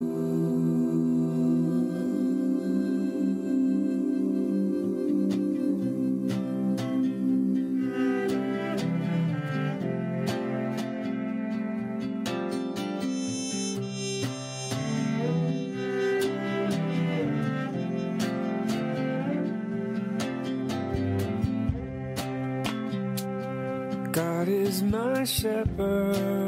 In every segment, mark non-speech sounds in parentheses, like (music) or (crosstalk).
God is my shepherd,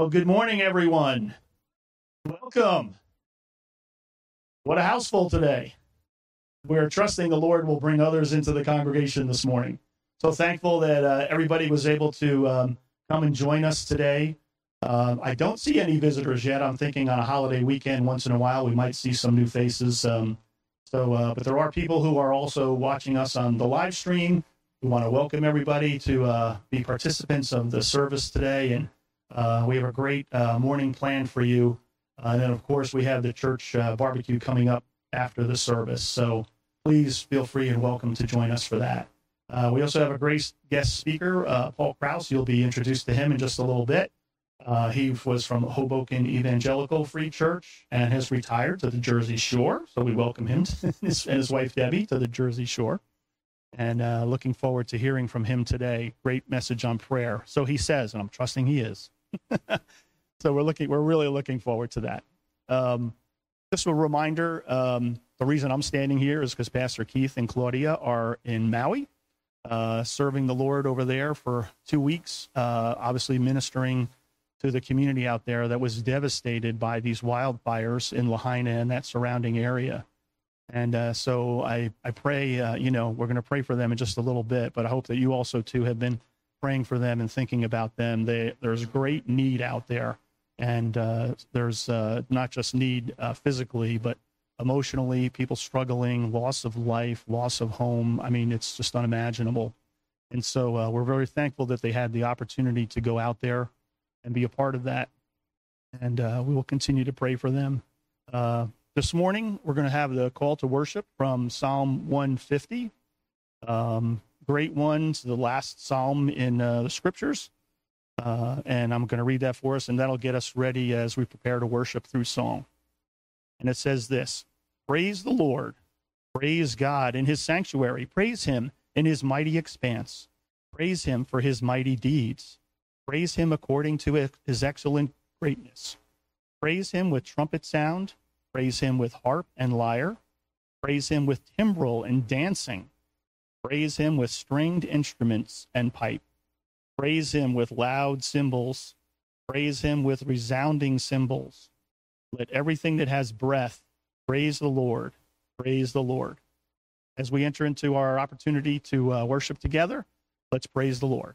Well, good morning, everyone. Welcome. What a houseful today. We're trusting the Lord will bring others into the congregation this morning. So thankful that uh, everybody was able to um, come and join us today. Um, I don't see any visitors yet. I'm thinking on a holiday weekend, once in a while, we might see some new faces. Um, so, uh, but there are people who are also watching us on the live stream. We want to welcome everybody to uh, be participants of the service today, and uh, we have a great uh, morning plan for you. Uh, and then, of course, we have the church uh, barbecue coming up after the service. So please feel free and welcome to join us for that. Uh, we also have a great guest speaker, uh, Paul Krause. You'll be introduced to him in just a little bit. He was from Hoboken Evangelical Free Church and has retired to the Jersey Shore. So we welcome him (laughs) and his, wife Debbie to the Jersey Shore. And looking forward to hearing from him today. Great message on prayer. So he says, and I'm trusting he is. (laughs) so we're looking, we're really looking forward to that. Um, just a reminder: um, the reason I'm standing here is because Pastor Keith and Claudia are in Maui, uh, serving the Lord over there for two weeks. Uh, obviously, ministering to the community out there that was devastated by these wildfires in Lahaina and that surrounding area. And uh, so I, I pray, uh, you know, we're going to pray for them in just a little bit, but I hope that you also too have been praying for them and thinking about them. They, there's great need out there, and uh, there's uh, not just need uh, physically, but emotionally, people struggling, loss of life, loss of home. I mean, it's just unimaginable. And so uh, we're very thankful that they had the opportunity to go out there and be a part of that. And uh, we will continue to pray for them. Uh, this morning, we're going to have the call to worship from Psalm 150. Um, great one, it's the last psalm in uh, the scriptures. Uh, and I'm going to read that for us, and that'll get us ready as we prepare to worship through song. And it says this Praise the Lord, praise God in his sanctuary, praise him in his mighty expanse, praise him for his mighty deeds, praise him according to his excellent greatness, praise him with trumpet sound, praise him with harp and lyre, praise him with timbrel and dancing Praise him with stringed instruments and pipe. Praise him with loud cymbals. Praise him with resounding cymbals. Let everything that has breath praise the Lord. Praise the Lord. As we enter into our opportunity to uh, worship together, let's praise the Lord.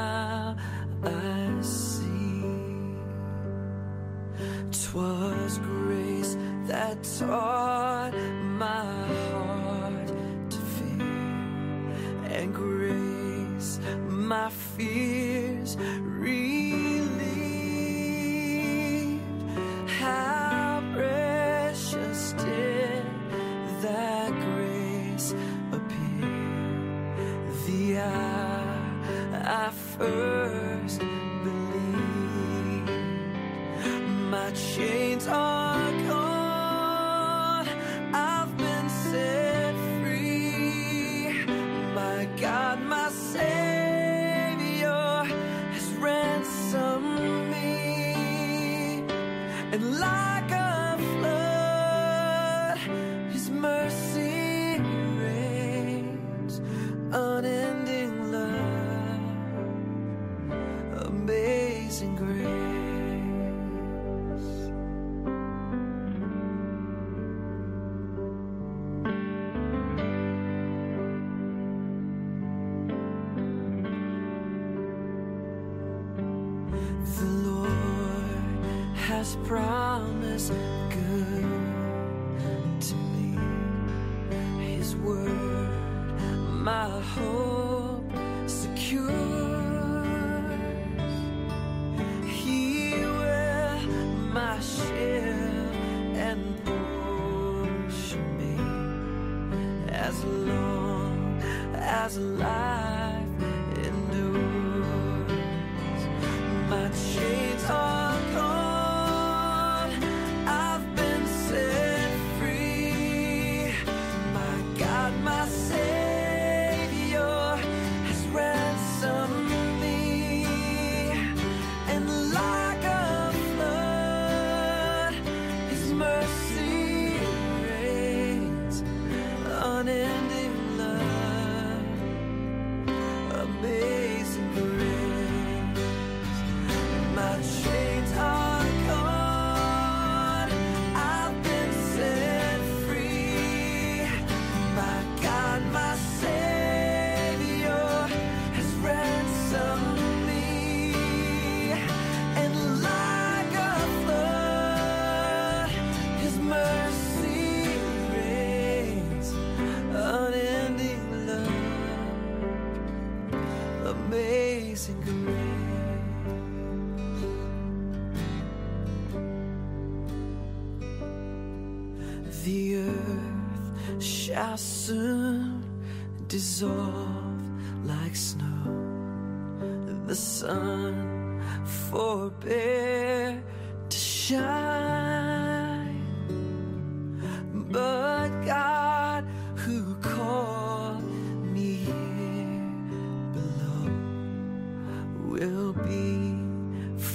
First believed my chains are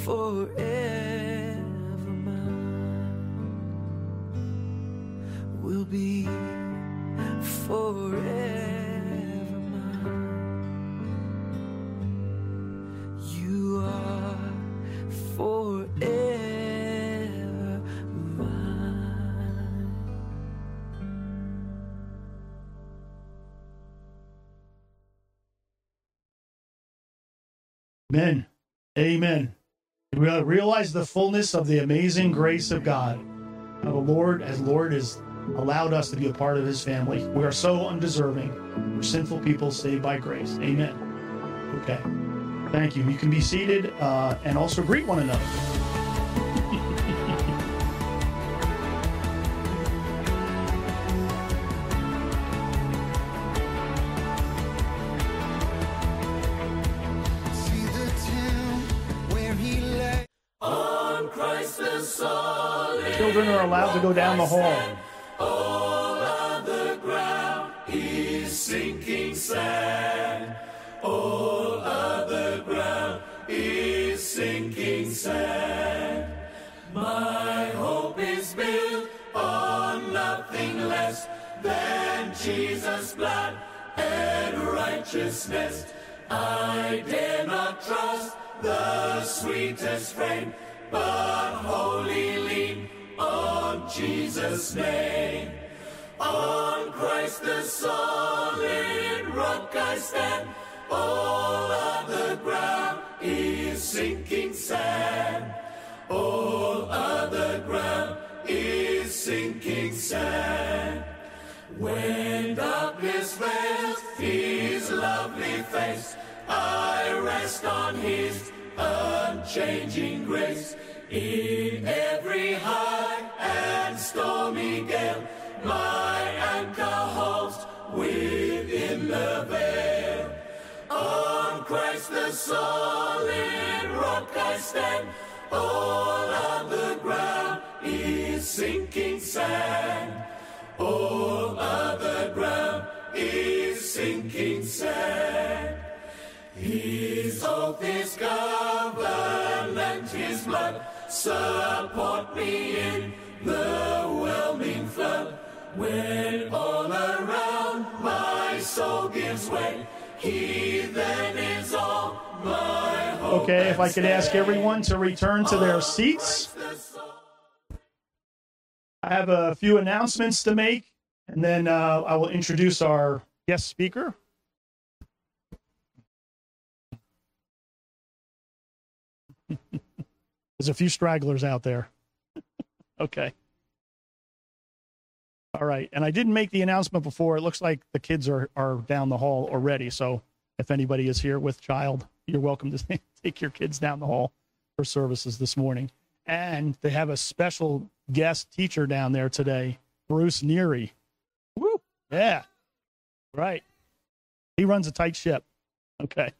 forever mine. Will be forever mine. You are forever mine. Amen. We realize the fullness of the amazing grace of God. How the Lord, as Lord, has allowed us to be a part of his family. We are so undeserving. We're sinful people saved by grace. Amen. Okay. Thank you. You can be seated uh, and also greet one another. Go down the hall. all other ground is sinking sand. All other ground is sinking sand. My hope is built on nothing less. Than Jesus' blood and righteousness. I dare not trust the sweetest frame, but on Jesus' name. On Christ the solid rock I stand. All other ground is sinking sand. All other ground is sinking sand. When darkness veils his lovely face, I rest on his unchanging grace. In every high stormy gale, my anchor holds within the veil. On Christ the solid rock I stand. All other ground is sinking sand. All other ground is sinking sand. His oath is covenant, his blood support me in the whelming flood. When all around my soul gives way, he then is all my hope. Okay, if I could ask everyone to return to their seats. I have a few announcements to make, and then uh, I will introduce our guest speaker. (laughs) There's a few stragglers out there. Okay. All right. And I didn't make the announcement before. It looks like the kids are, are down the hall already. So if anybody is here with child, you're welcome to (laughs) take your kids down the hall for services this morning. And they have a special guest teacher down there today, Bruce Neary. Woo! Yeah. Right. He runs a tight ship. Okay.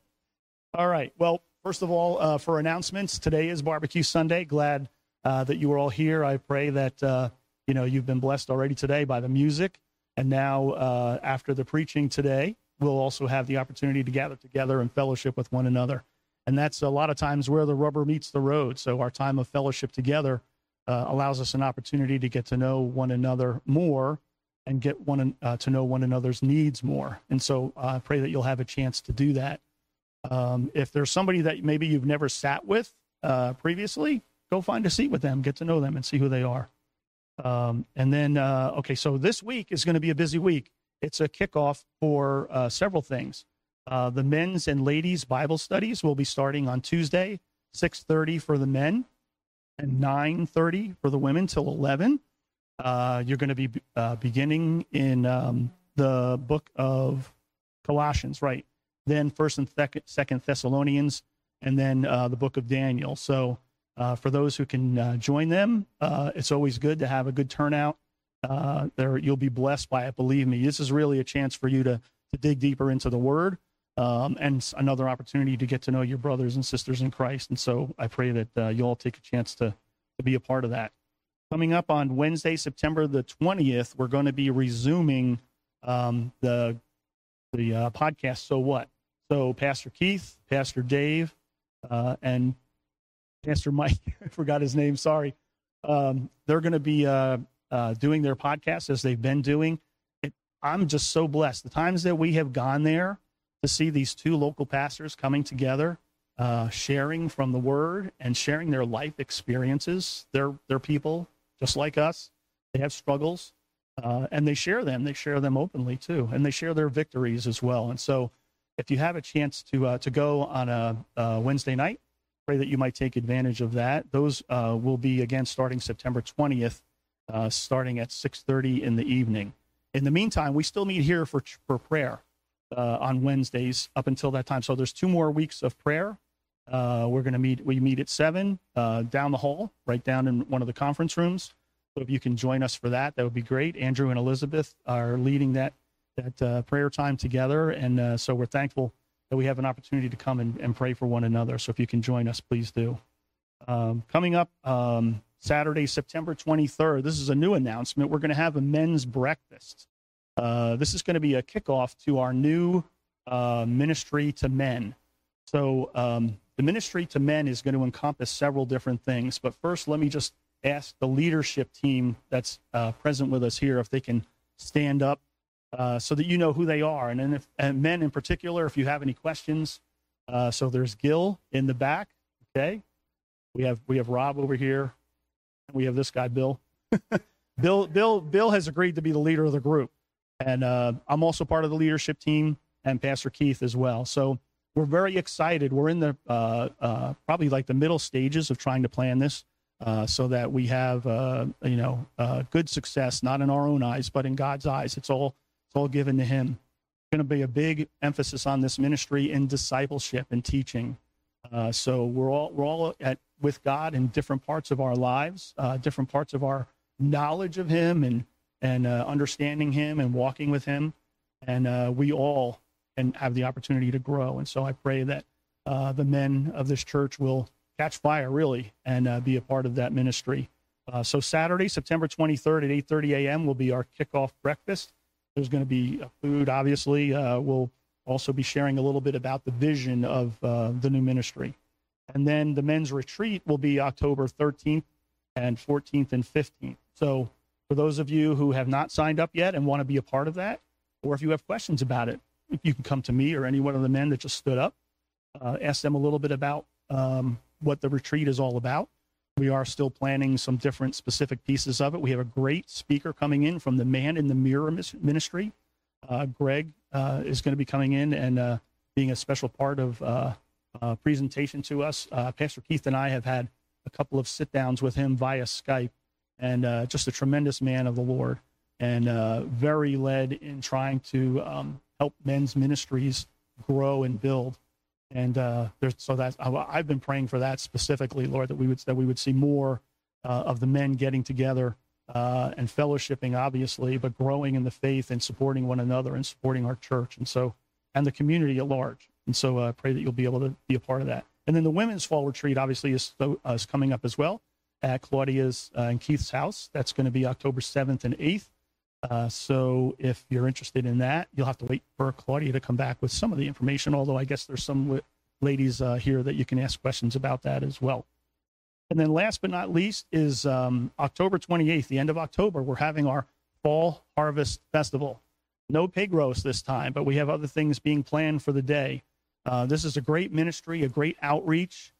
All right. Well, first of all, uh, for announcements, today is Barbecue Sunday. Glad uh, that you are all here. I pray that uh, you know you've been blessed already today by the music, and now uh, after the preaching today, we'll also have the opportunity to gather together and fellowship with one another. And that's a lot of times where the rubber meets the road. So our time of fellowship together uh, allows us an opportunity to get to know one another more and get one uh, to know one another's needs more. And so I pray that you'll have a chance to do that. Um, if there's somebody that maybe you've never sat with previously, go find a seat with them, get to know them, and see who they are. Um, and then, uh, okay, so this week is going to be a busy week. It's a kickoff for uh, several things. Uh, the men's and ladies Bible studies will be starting on Tuesday, 6:30 for the men, and 9:30 for the women till 11. Uh, you're going to be uh, beginning in um, the book of Colossians, right? Then First and Second Thessalonians, and then uh, the book of Daniel. So for those who can uh, join them, uh, it's always good to have a good turnout. Uh, there, you'll be blessed by it. Believe me, this is really a chance for you to to dig deeper into the Word, um, and another opportunity to get to know your brothers and sisters in Christ. And so I pray that uh, you all take a chance to to be a part of that. Coming up on Wednesday, September the twentieth, we're going to be resuming um, the the uh, podcast. So what? So Pastor Keith, Pastor Dave, uh, and Pastor Mike, (laughs) I forgot his name. Sorry. Um, they're going to be uh, uh, doing their podcast as they've been doing. It, I'm just so blessed. The times that we have gone there to see these two local pastors coming together, uh, sharing from the Word and sharing their life experiences. They're they're people just like us. They have struggles, uh, and they share them. They share them openly too, and they share their victories as well. And so, if you have a chance to uh, to go on a, a Wednesday night, pray that you might take advantage of that. Those uh, will be again starting September 20th, uh, starting at 6:30 in the evening. In the meantime, we still meet here for for prayer uh, on Wednesdays up until that time. So there's two more weeks of prayer. Uh, we're going to meet. We meet at seven uh, down the hall, right down in one of the conference rooms. So if you can join us for that, that would be great. Andrew and Elizabeth are leading that that uh, prayer time together, and so we're thankful that we have an opportunity to come and, and pray for one another. So if you can join us, please do. Um, coming up um, Saturday, September 23rd, this is a new announcement. We're going to have a men's breakfast. Uh, this is going to be a kickoff to our new uh, ministry to men. So um, the ministry to men is going to encompass several different things. But first, let me just ask the leadership team that's uh, present with us here if they can stand up uh, so that you know who they are. And then, if, and men in particular, if you have any questions, uh, so there's Gil in the back. Okay, we have we have Rob over here, we have this guy Bill. (laughs) Bill Bill Bill has agreed to be the leader of the group, and uh, I'm also part of the leadership team, and Pastor Keith as well. So we're very excited. We're in the uh, uh, probably like the middle stages of trying to plan this uh, so that we have uh, you know uh, good success, not in our own eyes, but in God's eyes. It's all all given to Him. Going to be a big emphasis on this ministry in discipleship and teaching. Uh, so we're all we're all at with God in different parts of our lives, uh, different parts of our knowledge of Him and and uh, understanding Him and walking with Him, and uh, we all can have the opportunity to grow. And so I pray that uh, the men of this church will catch fire really and uh, be a part of that ministry. So Saturday, September 23rd at 8:30 a.m. will be our kickoff breakfast. There's going to be uh, food, obviously. Uh, we'll also be sharing a little bit about the vision of uh, the new ministry. And then the men's retreat will be October 13th and 14th and 15th. So for those of you who have not signed up yet and want to be a part of that, or if you have questions about it, you can come to me or any one of the men that just stood up. Uh, ask them a little bit about um, what the retreat is all about. We are still planning some different specific pieces of it. We have a great speaker coming in from the Man in the Mirror Ministry. Uh, Greg uh, is going to be coming in and uh, being a special part of uh, uh, presentation to us. Uh, Pastor Keith and I have had a couple of sit downs with him via Skype, and just a tremendous man of the Lord, and very led in trying to um, help men's ministries grow and build. And uh, so that I've been praying for that specifically, Lord, that we would that we would see more uh, of the men getting together uh, and fellowshipping, obviously, but growing in the faith and supporting one another and supporting our church, and so and the community at large. And so I uh, pray that you'll be able to be a part of that. And then the women's fall retreat, obviously, is, uh, is coming up as well at Claudia's uh, and Keith's house. That's going to be October 7th and 8th. Uh, so if you're interested in that, you'll have to wait for Claudia to come back with some of the information. Although I guess there's some ladies uh, here that you can ask questions about that as well. And then last but not least is um, October 28th, the end of October. We're having our fall harvest festival. No pig roast this time, but we have other things being planned for the day. Uh, this is a great ministry, a great outreach.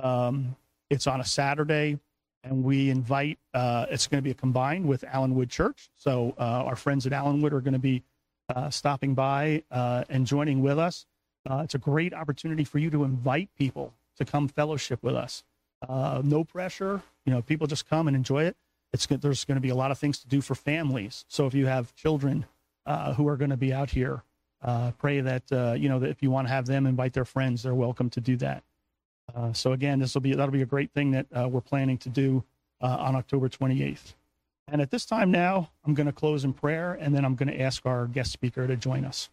Um, it's on a Saturday and we invite uh, it's going to be combined with allenwood church. So uh, our friends at allenwood are going to be uh, stopping by uh, and joining with us. Uh, it's a great opportunity for you to invite people to come fellowship with us. No pressure. You know people just come and enjoy it. It's there's going to be a lot of things to do for families. So if you have children who are going to be out here pray that you know that if you want to have them invite their friends they're welcome to do that uh, so again, this will be that'll be a great thing that uh, we're planning to do uh, on October 28th. And at this time now, I'm going to close in prayer, and then I'm going to ask our guest speaker to join us.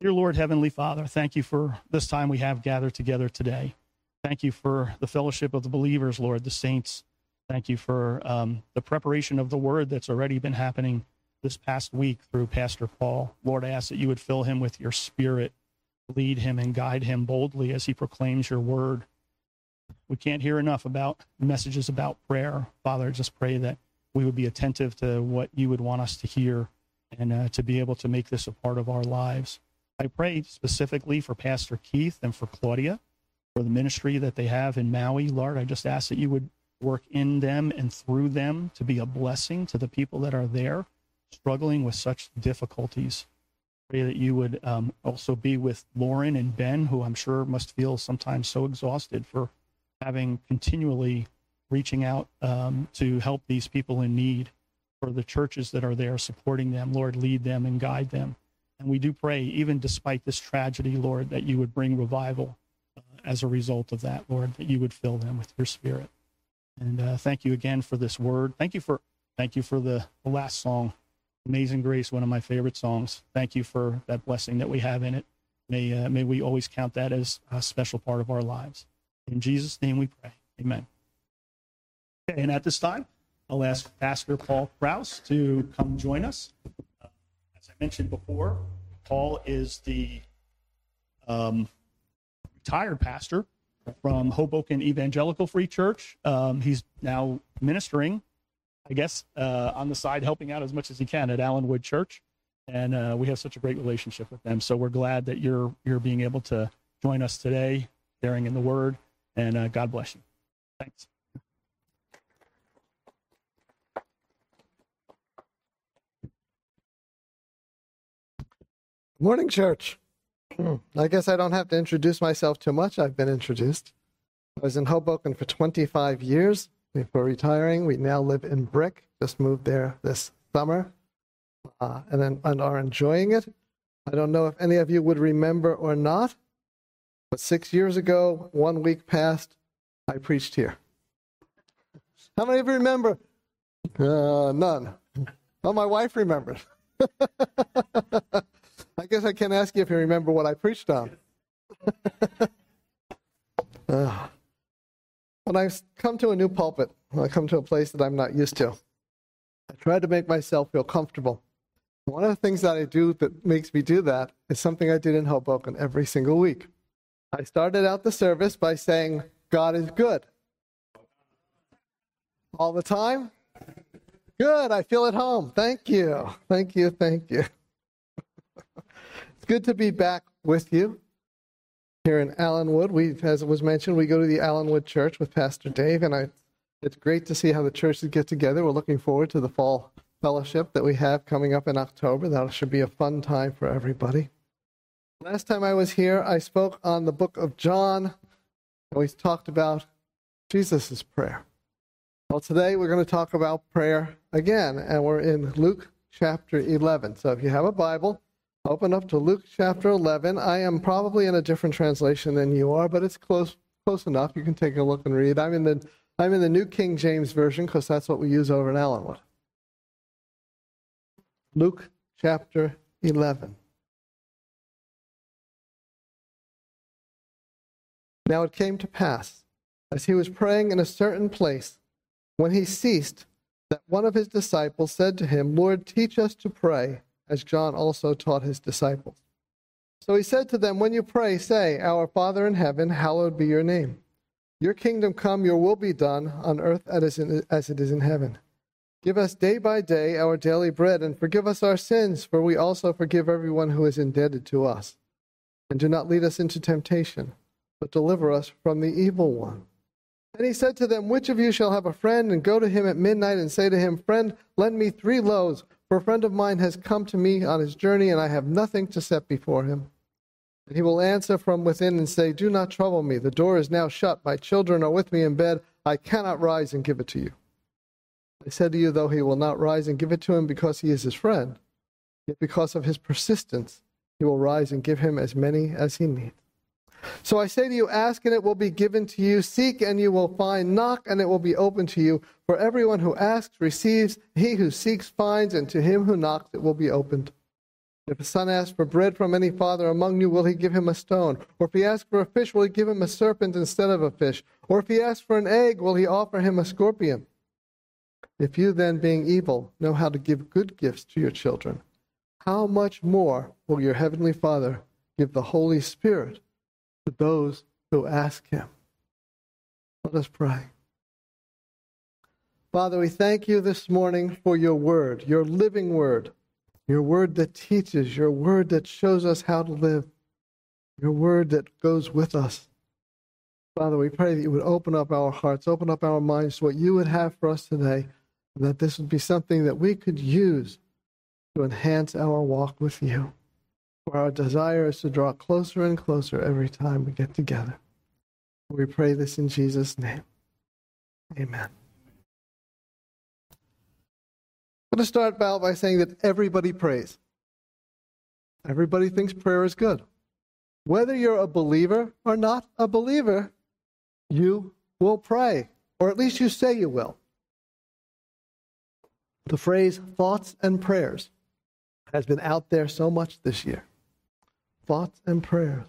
Dear Lord, Heavenly Father, thank you for this time we have gathered together today. Thank you for the fellowship of the believers, Lord, the saints. Thank you for um, the preparation of the word that's already been happening this past week through Pastor Paul. Lord, I ask that you would fill him with your spirit lead him and guide him boldly as he proclaims your word. We can't hear enough about messages about prayer. Father, just pray that we would be attentive to what you would want us to hear and uh, to be able to make this a part of our lives. I pray specifically for Pastor Keith and for Claudia, for the ministry that they have in Maui. Lord, I just ask that you would work in them and through them to be a blessing to the people that are there struggling with such difficulties pray that you would um, also be with Lauren and Ben, who I'm sure must feel sometimes so exhausted for having continually reaching out um, to help these people in need, for the churches that are there supporting them. Lord, lead them and guide them. And we do pray, even despite this tragedy, Lord, that you would bring revival uh, as a result of that, Lord, that you would fill them with your spirit. And uh, thank you again for this word. Thank you for thank you for the, the last song. Amazing Grace, one of my favorite songs. Thank you for that blessing that we have in it. May, uh, may we always count that as a special part of our lives. In Jesus' name we pray. Amen. Okay, and at this time, I'll ask Pastor Paul Krause to come join us. Uh, as I mentioned before, Paul is the um, retired pastor from Hoboken Evangelical Free Church. Um, he's now ministering I guess, uh, on the side, helping out as much as he can at Allenwood Church. and uh, we have such a great relationship with them. So we're glad that you're you're being able to join us today, sharing in the Word, and uh, God bless you. Thanks. Morning, church. I guess I don't have to introduce myself too much. I've been introduced. I was in Hoboken for 25 years before retiring. We now live in Brick, just moved there this summer, uh, and, then, and are enjoying it. I don't know if any of you would remember or not, but six years ago, one week past, I preached here. How many of you remember? Uh, none. Oh, my wife remembers. (laughs) I guess I can't ask you if you remember what I preached on. (laughs) uh, when I come to a new pulpit, when I come to a place that I'm not used to, I try to make myself feel comfortable. One of the things that I do that makes me do that is something I did in Hoboken every single week. I started out the service by saying, God is good. All the time? Good, I feel at home. Thank you. Thank you, thank you (laughs) it's good to be back with you here in Allenwood. We, as it was mentioned, we go to the Allenwood Church with Pastor Dave, and I, it's great to see how the churches get together. We're looking forward to the fall fellowship that we have coming up in October. That should be a fun time for everybody. Last time I was here, I spoke on the book of John, and we talked about Jesus' prayer. Well, today we're going to talk about prayer again, and we're in Luke chapter 11. So if you have a Bible, Open up to Luke chapter 11. I am probably in a different translation than you are, but it's close close enough. You can take a look and read. I'm in the I'm in the New King James version because that's what we use over in Allenwood. Luke chapter 11. Now it came to pass, as he was praying in a certain place, when he ceased, that one of his disciples said to him, Lord, teach us to pray as John also taught his disciples. So he said to them, When you pray, say, Our Father in heaven, hallowed be your name. Your kingdom come, your will be done, on earth as it is in heaven. Give us day by day our daily bread, and forgive us our sins, for we also forgive everyone who is indebted to us. And do not lead us into temptation, but deliver us from the evil one. And he said to them, Which of you shall have a friend and go to him at midnight and say to him, Friend, lend me three loaves? For a friend of mine has come to me on his journey, and I have nothing to set before him. And he will answer from within and say, Do not trouble me. The door is now shut. My children are with me in bed. I cannot rise and give it to you. I said to you, though he will not rise and give it to him because he is his friend, yet because of his persistence, he will rise and give him as many as he needs. So I say to you, ask and it will be given to you, seek and you will find, knock and it will be open to you. For everyone who asks receives, he who seeks finds, and to him who knocks it will be opened. If a son asks for bread from any father among you, will he give him a stone? Or if he asks for a fish, will he give him a serpent instead of a fish? Or if he asks for an egg, will he offer him a scorpion? If you then, being evil, know how to give good gifts to your children, how much more will your heavenly Father give the Holy Spirit to those who ask him. Let us pray. Father, we thank you this morning for your word, your living word, your word that teaches, your word that shows us how to live, your word that goes with us. Father, we pray that you would open up our hearts, open up our minds to what you would have for us today, and that this would be something that we could use to enhance our walk with you. Our desire is to draw closer and closer every time we get together. We pray this in Jesus' name. Amen. I'm going to start out by saying that everybody prays. Everybody thinks prayer is good. Whether you're a believer or not a believer, you will pray, or at least you say you will. The phrase thoughts and prayers has been out there so much this year thoughts and prayers.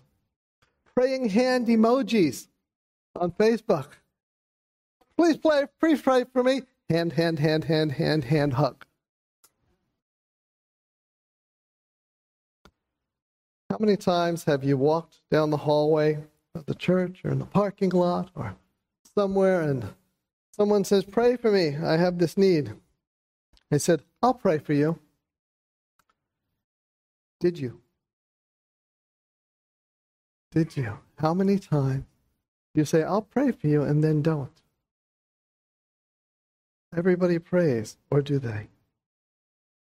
Praying hand emojis on Facebook. Please play, please pray for me. Hand, hand, hand, hand, hand, hand hug. How many times have you walked down the hallway of the church or in the parking lot or somewhere and someone says, Pray for me, I have this need? I said, I'll pray for you. Did you? Did you? How many times you say, I'll pray for you, and then don't? Everybody prays, or do they?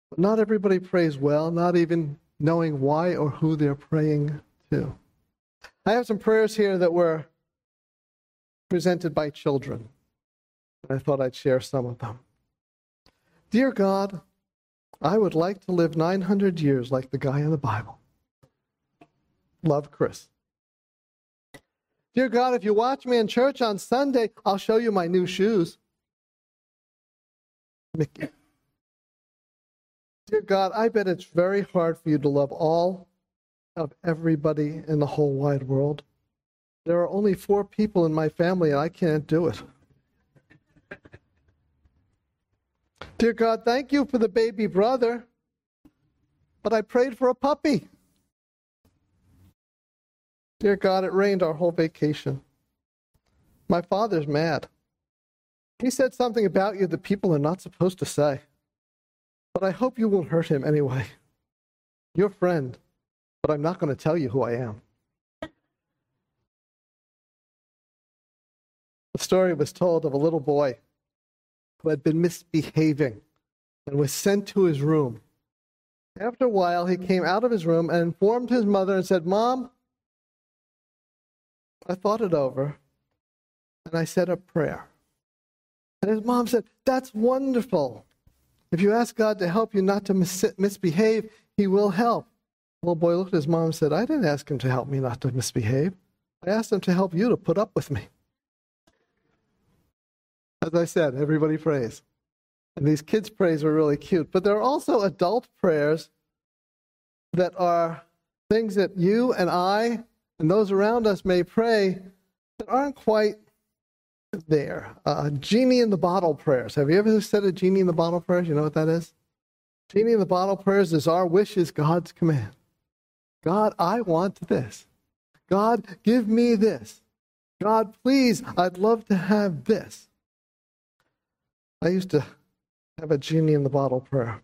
But not everybody prays well, not even knowing why or who they're praying to. I have some prayers here that were presented by children. I thought I'd share some of them. Dear God, I would like to live 900 years like the guy in the Bible. Love, Chris. Dear God, if you watch me in church on Sunday, I'll show you my new shoes. Mickey. Dear God, I bet it's very hard for you to love all of everybody in the whole wide world. There are only four people in my family, and I can't do it. Dear God, thank you for the baby brother, but I prayed for a puppy. Dear God, it rained our whole vacation. My father's mad. He said something about you that people are not supposed to say. But I hope you won't hurt him anyway. Your friend, but I'm not going to tell you who I am. The story was told of a little boy who had been misbehaving and was sent to his room. After a while, he came out of his room and informed his mother and said, Mom, I thought it over and I said a prayer. And his mom said, That's wonderful. If you ask God to help you not to mis- misbehave, He will help. The little boy looked at his mom and said, I didn't ask him to help me not to misbehave. I asked him to help you to put up with me. As I said, everybody prays. And these kids' prayers were really cute. But there are also adult prayers that are things that you and I and those around us may pray that aren't quite there. Uh, genie in the bottle prayers. Have you ever said a genie in the bottle prayers? You know what that is? Genie in the bottle prayers is our wish is God's command. God, I want this. God, give me this. God, please, I'd love to have this. I used to have a genie in the bottle prayer.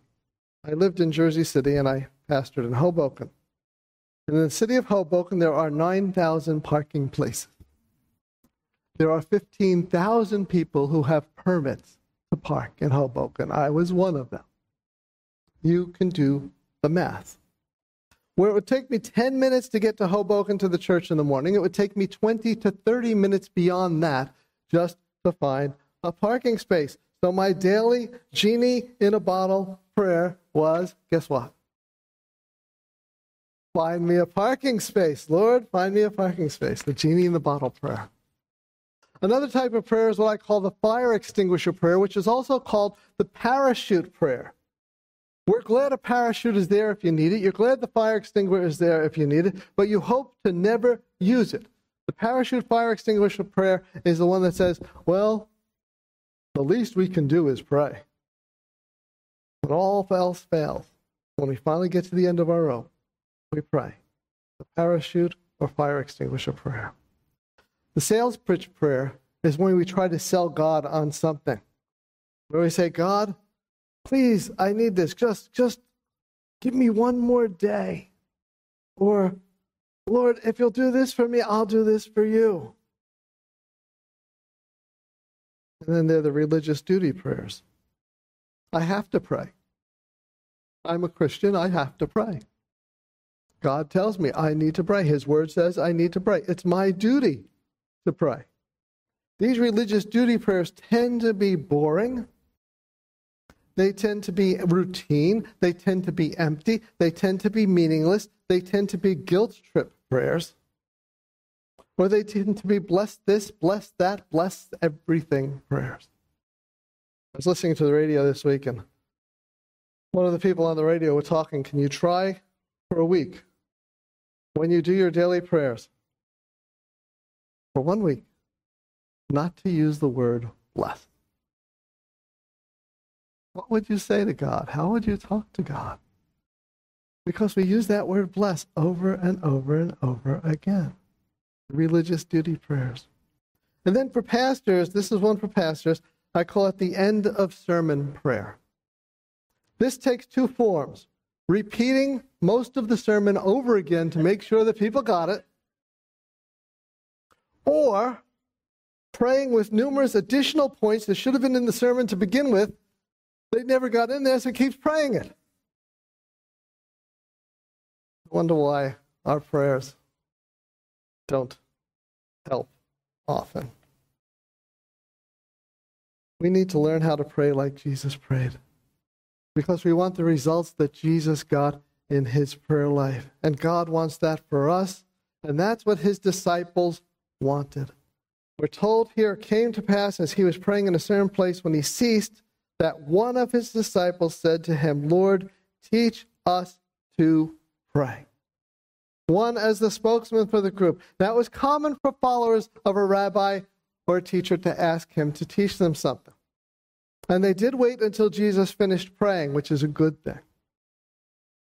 I lived in Jersey City and I pastored in Hoboken. In the city of Hoboken, there are 9,000 parking places. There are 15,000 people who have permits to park in Hoboken. I was one of them. You can do the math. Where it would take me 10 minutes to get to Hoboken to the church in the morning, it would take me 20 to 30 minutes beyond that just to find a parking space. So my daily genie in a bottle prayer was guess what? Find me a parking space. Lord, find me a parking space. The genie in the bottle prayer. Another type of prayer is what I call the fire extinguisher prayer, which is also called the parachute prayer. We're glad a parachute is there if you need it. You're glad the fire extinguisher is there if you need it, but you hope to never use it. The parachute fire extinguisher prayer is the one that says, well, the least we can do is pray. When all else fails, when we finally get to the end of our rope, we pray. The parachute or fire extinguisher prayer. The sales pitch prayer is when we try to sell God on something. Where we say, God, please, I need this. Just, just give me one more day. Or, Lord, if you'll do this for me, I'll do this for you. And then there are the religious duty prayers. I have to pray. I'm a Christian, I have to pray. God tells me I need to pray. His word says I need to pray. It's my duty to pray. These religious duty prayers tend to be boring. They tend to be routine. They tend to be empty. They tend to be meaningless. They tend to be guilt trip prayers. Or they tend to be bless this, bless that, bless everything prayers. I was listening to the radio this week, and one of the people on the radio were talking. Can you try for a week when you do your daily prayers? For one week, not to use the word bless. What would you say to God? How would you talk to God? Because we use that word bless over and over and over again. Religious duty prayers. And then for pastors, this is one for pastors, I call it the end of sermon prayer. This takes two forms. Repeating most of the sermon over again to make sure that people got it, or praying with numerous additional points that should have been in the sermon to begin with. They never got in there, so keeps praying it. I wonder why our prayers don't help often. We need to learn how to pray like Jesus prayed because we want the results that Jesus got in his prayer life. And God wants that for us, and that's what his disciples wanted. We're told here it came to pass as he was praying in a certain place when he ceased that one of his disciples said to him, Lord, teach us to pray. One as the spokesman for the group. That was common for followers of a rabbi or a teacher to ask him to teach them something. And they did wait until Jesus finished praying, which is a good thing.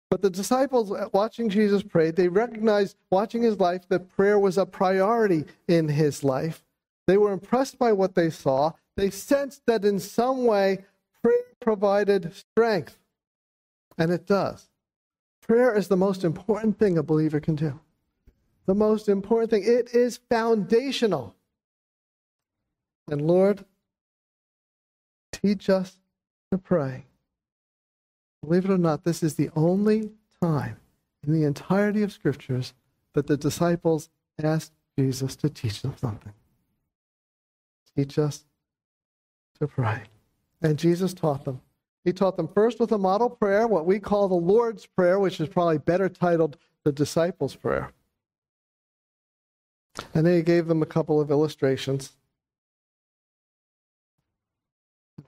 But the disciples, uh, watching Jesus pray, they recognized, watching his life, that prayer was a priority in his life. They were impressed by what they saw. They sensed that in some way, prayer provided strength. And it does. Prayer is the most important thing a believer can do. The most important thing. It is foundational. And Lord, teach us to pray. Believe it or not, this is the only time in the entirety of scriptures that the disciples asked Jesus to teach them something. Teach us to pray. And Jesus taught them. He taught them first with a model prayer, what we call the Lord's Prayer, which is probably better titled the Disciples' Prayer. And then he gave them a couple of illustrations.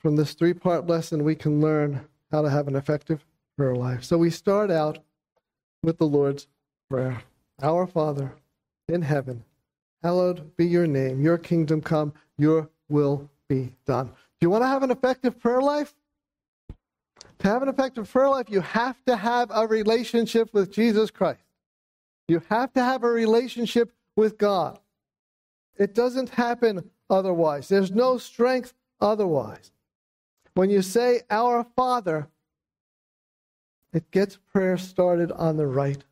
From this three part lesson, we can learn how to have an effective prayer life. So we start out with the Lord's Prayer Our Father in heaven, hallowed be your name. Your kingdom come, your will be done. Do you want to have an effective prayer life? To have an effective prayer life, you have to have a relationship with Jesus Christ. You have to have a relationship with God. It doesn't happen otherwise. There's no strength otherwise. When you say, Our Father, it gets prayer started on the right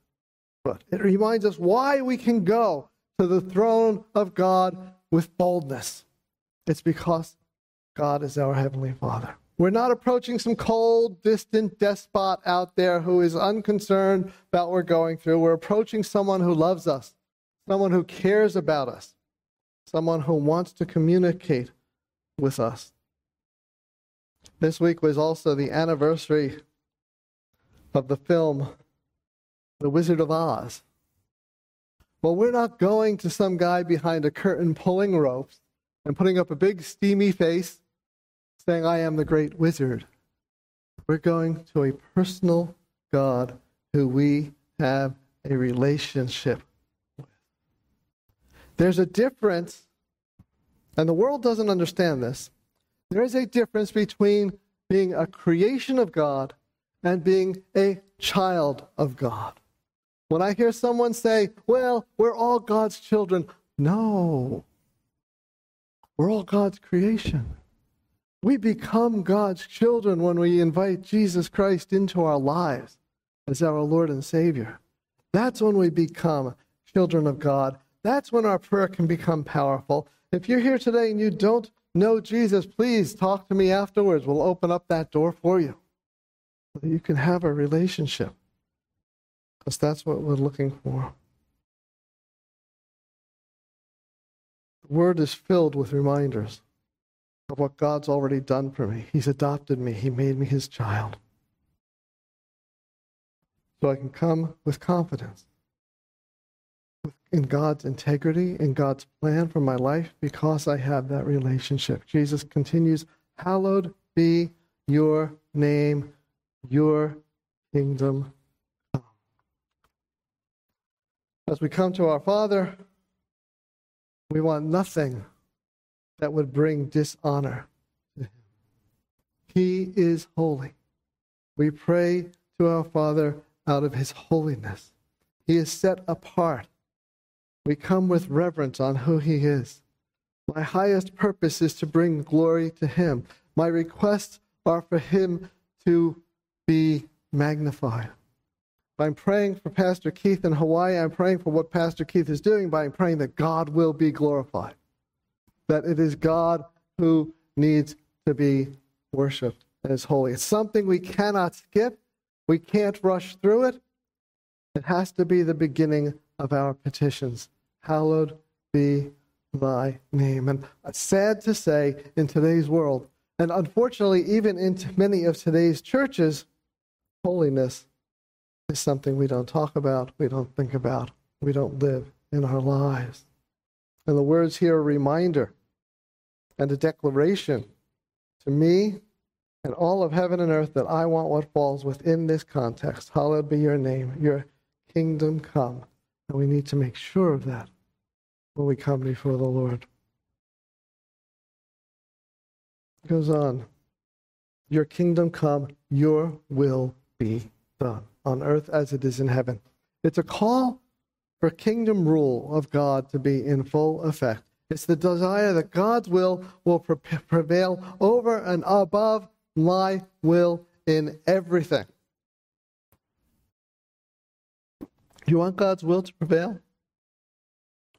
foot. It reminds us why we can go to the throne of God with boldness. It's because God is our Heavenly Father. We're not approaching some cold, distant despot out there who is unconcerned about what we're going through. We're approaching someone who loves us, someone who cares about us, someone who wants to communicate with us. This week was also the anniversary of the film The Wizard of Oz. Well, we're not going to some guy behind a curtain pulling ropes and putting up a big steamy face saying, I am the great wizard. We're going to a personal God who we have a relationship with. There's a difference, and the world doesn't understand this. There is a difference between being a creation of God and being a child of God. When I hear someone say, well, we're all God's children, no. We're all God's creation. We become God's children when we invite Jesus Christ into our lives as our Lord and Savior. That's when we become children of God. That's when our prayer can become powerful. If you're here today and you don't know Jesus, please talk to me afterwards. We'll open up that door for you so that you can have a relationship. Because that's what we're looking for. The Word is filled with reminders of what God's already done for me. He's adopted me, He made me His child. So I can come with confidence in God's integrity, in God's plan for my life, because I have that relationship. Jesus continues, Hallowed be your name, your kingdom come. As we come to our Father, we want nothing that would bring dishonor to him. He is holy. We pray to our Father out of his holiness. He is set apart. We come with reverence on who he is. My highest purpose is to bring glory to him. My requests are for him to be magnified. By praying for Pastor Keith in Hawaii, I'm praying for what Pastor Keith is doing by praying that God will be glorified. That it is God who needs to be worshiped as holy. It's something we cannot skip. We can't rush through it. It has to be the beginning of our petitions. Hallowed be thy name. And sad to say in today's world, and unfortunately, even in many of today's churches, holiness is something we don't talk about, we don't think about, we don't live in our lives. And the words here are a reminder and a declaration to me and all of heaven and earth that I want what falls within this context. Hallowed be your name, your kingdom come. And we need to make sure of that when we come before the Lord. It goes on. Your kingdom come, your will be done on earth as it is in heaven. It's a call for kingdom rule of God to be in full effect. It's the desire that God's will will pre- prevail over and above my will in everything. You want God's will to prevail?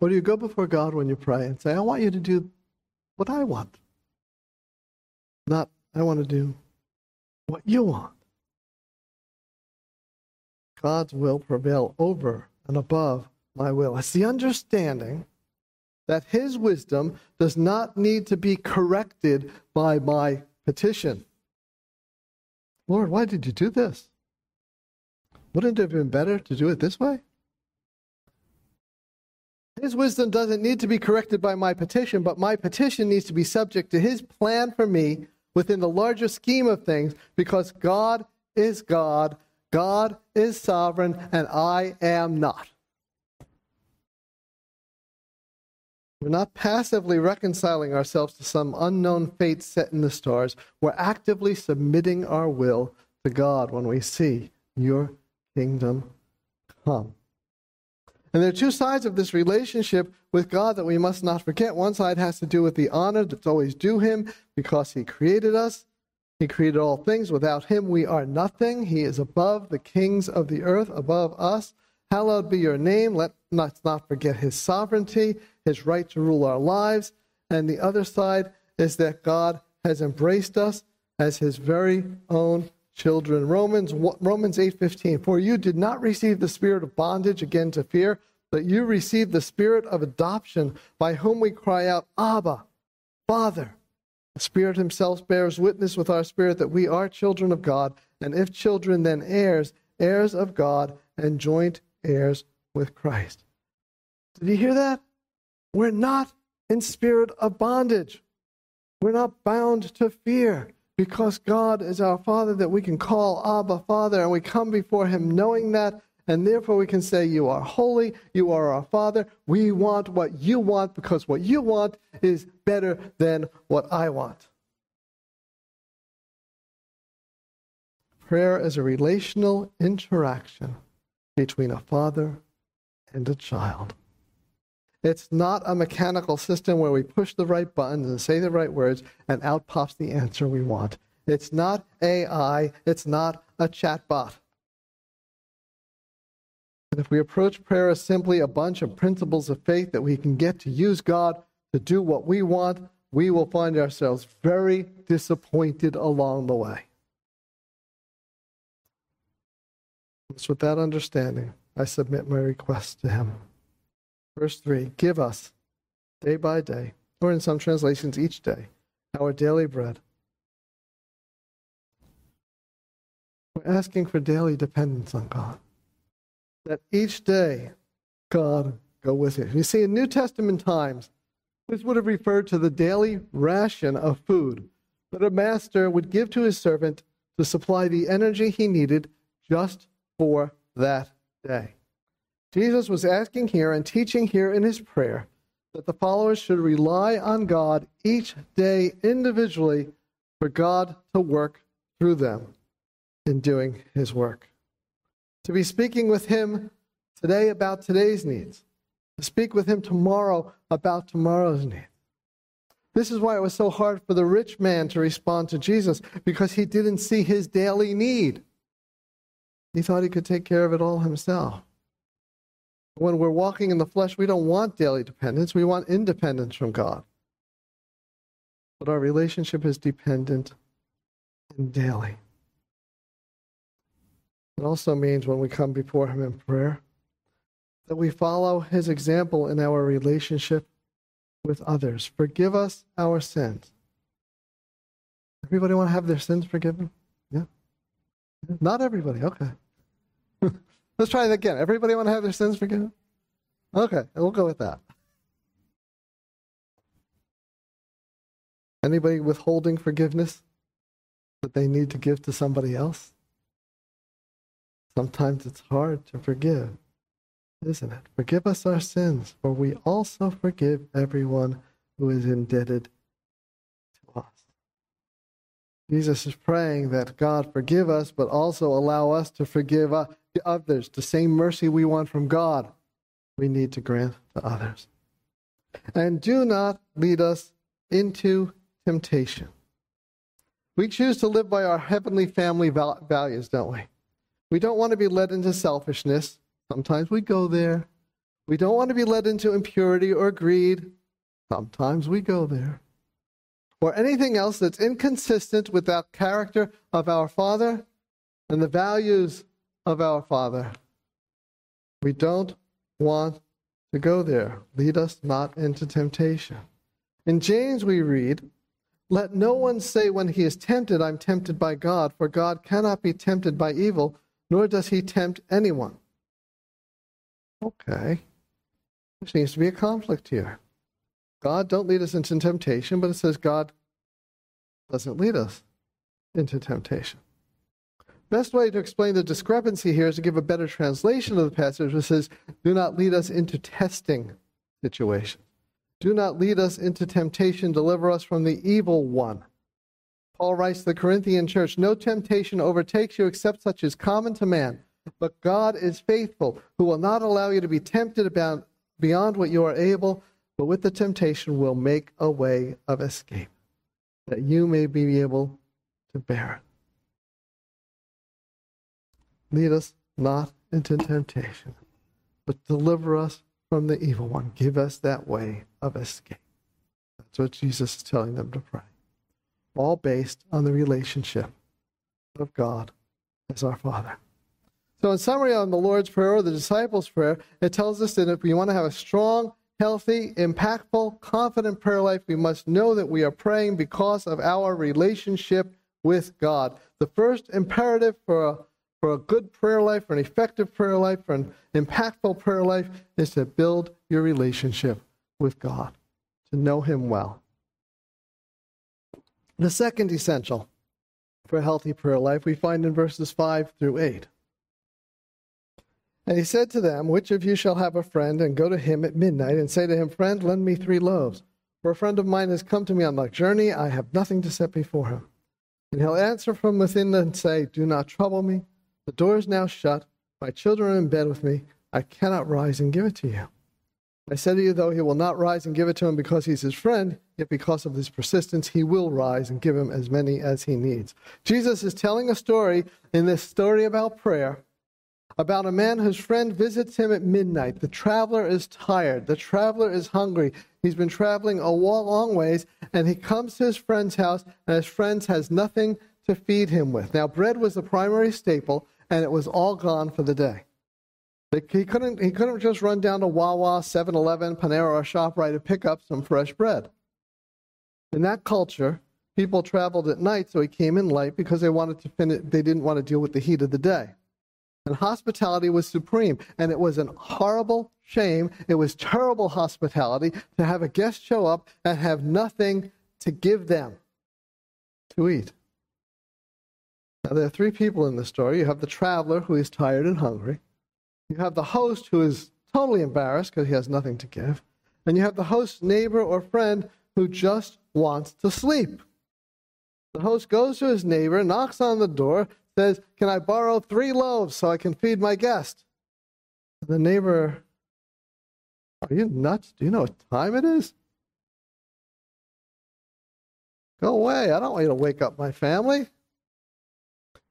Or do you go before God when you pray and say, I want you to do what I want? Not, I want to do what you want. God's will prevail over and above my will. It's the understanding that His wisdom does not need to be corrected by my petition. Lord, why did you do this? Wouldn't it have been better to do it this way? His wisdom doesn't need to be corrected by my petition, but my petition needs to be subject to His plan for me within the larger scheme of things because God is God, God is sovereign, and I am not. We're not passively reconciling ourselves to some unknown fate set in the stars. We're actively submitting our will to God when we see your kingdom come. And there are two sides of this relationship with God that we must not forget. One side has to do with the honor that's always due Him because He created us. He created all things. Without Him, we are nothing. He is above the kings of the earth, above us. Hallowed be your name. Let us not forget His sovereignty his right to rule our lives. And the other side is that God has embraced us as his very own children. Romans Romans 8:15 For you did not receive the spirit of bondage again to fear, but you received the spirit of adoption by whom we cry out Abba, Father. The Spirit himself bears witness with our spirit that we are children of God, and if children then heirs, heirs of God and joint heirs with Christ. Did you hear that? We're not in spirit of bondage. We're not bound to fear because God is our Father that we can call Abba Father and we come before Him knowing that. And therefore, we can say, You are holy. You are our Father. We want what you want because what you want is better than what I want. Prayer is a relational interaction between a father and a child. It's not a mechanical system where we push the right buttons and say the right words and out pops the answer we want. It's not AI, it's not a chatbot. And if we approach prayer as simply a bunch of principles of faith that we can get to use God to do what we want, we will find ourselves very disappointed along the way. It's with that understanding I submit my request to Him. Verse 3 Give us day by day, or in some translations, each day, our daily bread. We're asking for daily dependence on God. That each day, God go with you. You see, in New Testament times, this would have referred to the daily ration of food that a master would give to his servant to supply the energy he needed just for that day. Jesus was asking here and teaching here in his prayer that the followers should rely on God each day individually for God to work through them in doing his work. To be speaking with him today about today's needs, to speak with him tomorrow about tomorrow's needs. This is why it was so hard for the rich man to respond to Jesus, because he didn't see his daily need. He thought he could take care of it all himself. When we're walking in the flesh, we don't want daily dependence. We want independence from God. But our relationship is dependent and daily. It also means when we come before Him in prayer that we follow His example in our relationship with others. Forgive us our sins. Everybody want to have their sins forgiven? Yeah? Not everybody. Okay. Let's try it again. Everybody want to have their sins forgiven? Okay, we'll go with that. Anybody withholding forgiveness that they need to give to somebody else? Sometimes it's hard to forgive, isn't it? Forgive us our sins, for we also forgive everyone who is indebted to us. Jesus is praying that God forgive us, but also allow us to forgive others. The same mercy we want from God, we need to grant to others. And do not lead us into temptation. We choose to live by our heavenly family values, don't we? We don't want to be led into selfishness. Sometimes we go there. We don't want to be led into impurity or greed. Sometimes we go there. Or anything else that's inconsistent with that character of our Father and the values of our Father. We don't want to go there. Lead us not into temptation. In James, we read, Let no one say when he is tempted, I'm tempted by God, for God cannot be tempted by evil, nor does he tempt anyone. Okay. There seems to be a conflict here. God don't lead us into temptation, but it says God doesn't lead us into temptation. Best way to explain the discrepancy here is to give a better translation of the passage, which says, Do not lead us into testing situations. Do not lead us into temptation. Deliver us from the evil one. Paul writes to the Corinthian church No temptation overtakes you except such as common to man. But God is faithful, who will not allow you to be tempted beyond what you are able, but with the temptation will make a way of escape, that you may be able to bear it. Lead us not into temptation, but deliver us from the evil one. Give us that way of escape. That's what Jesus is telling them to pray all based on the relationship of God as our Father. So, in summary, on the Lord's Prayer or the disciples' prayer, it tells us that if we want to have a strong, healthy, impactful, confident prayer life, we must know that we are praying because of our relationship with God. The first imperative for a, for a good prayer life, for an effective prayer life, for an impactful prayer life is to build your relationship with God, to know Him well. The second essential for a healthy prayer life we find in verses 5 through 8. And he said to them, Which of you shall have a friend and go to him at midnight and say to him, Friend, lend me three loaves? For a friend of mine has come to me on my journey. I have nothing to set before him. And he'll answer from within and say, Do not trouble me. The door is now shut. My children are in bed with me. I cannot rise and give it to you. I said to you, though he will not rise and give it to him because he's his friend, yet because of his persistence, he will rise and give him as many as he needs. Jesus is telling a story in this story about prayer about a man whose friend visits him at midnight. The traveler is tired, the traveler is hungry. He's been traveling a long ways, and he comes to his friend's house, and his friend has nothing to feed him with. Now, bread was the primary staple, and it was all gone for the day. He couldn't, he couldn't just run down to Wawa, 7 Eleven, Panera, or ShopRite to pick up some fresh bread. In that culture, people traveled at night, so he came in late because they, wanted to finish, they didn't want to deal with the heat of the day. And hospitality was supreme. And it was a horrible shame. It was terrible hospitality to have a guest show up and have nothing to give them to eat. Now, there are three people in the story. You have the traveler who is tired and hungry. You have the host who is totally embarrassed because he has nothing to give. And you have the host's neighbor or friend who just wants to sleep. The host goes to his neighbor, knocks on the door, says, Can I borrow three loaves so I can feed my guest? The neighbor, Are you nuts? Do you know what time it is? Go away. I don't want you to wake up my family.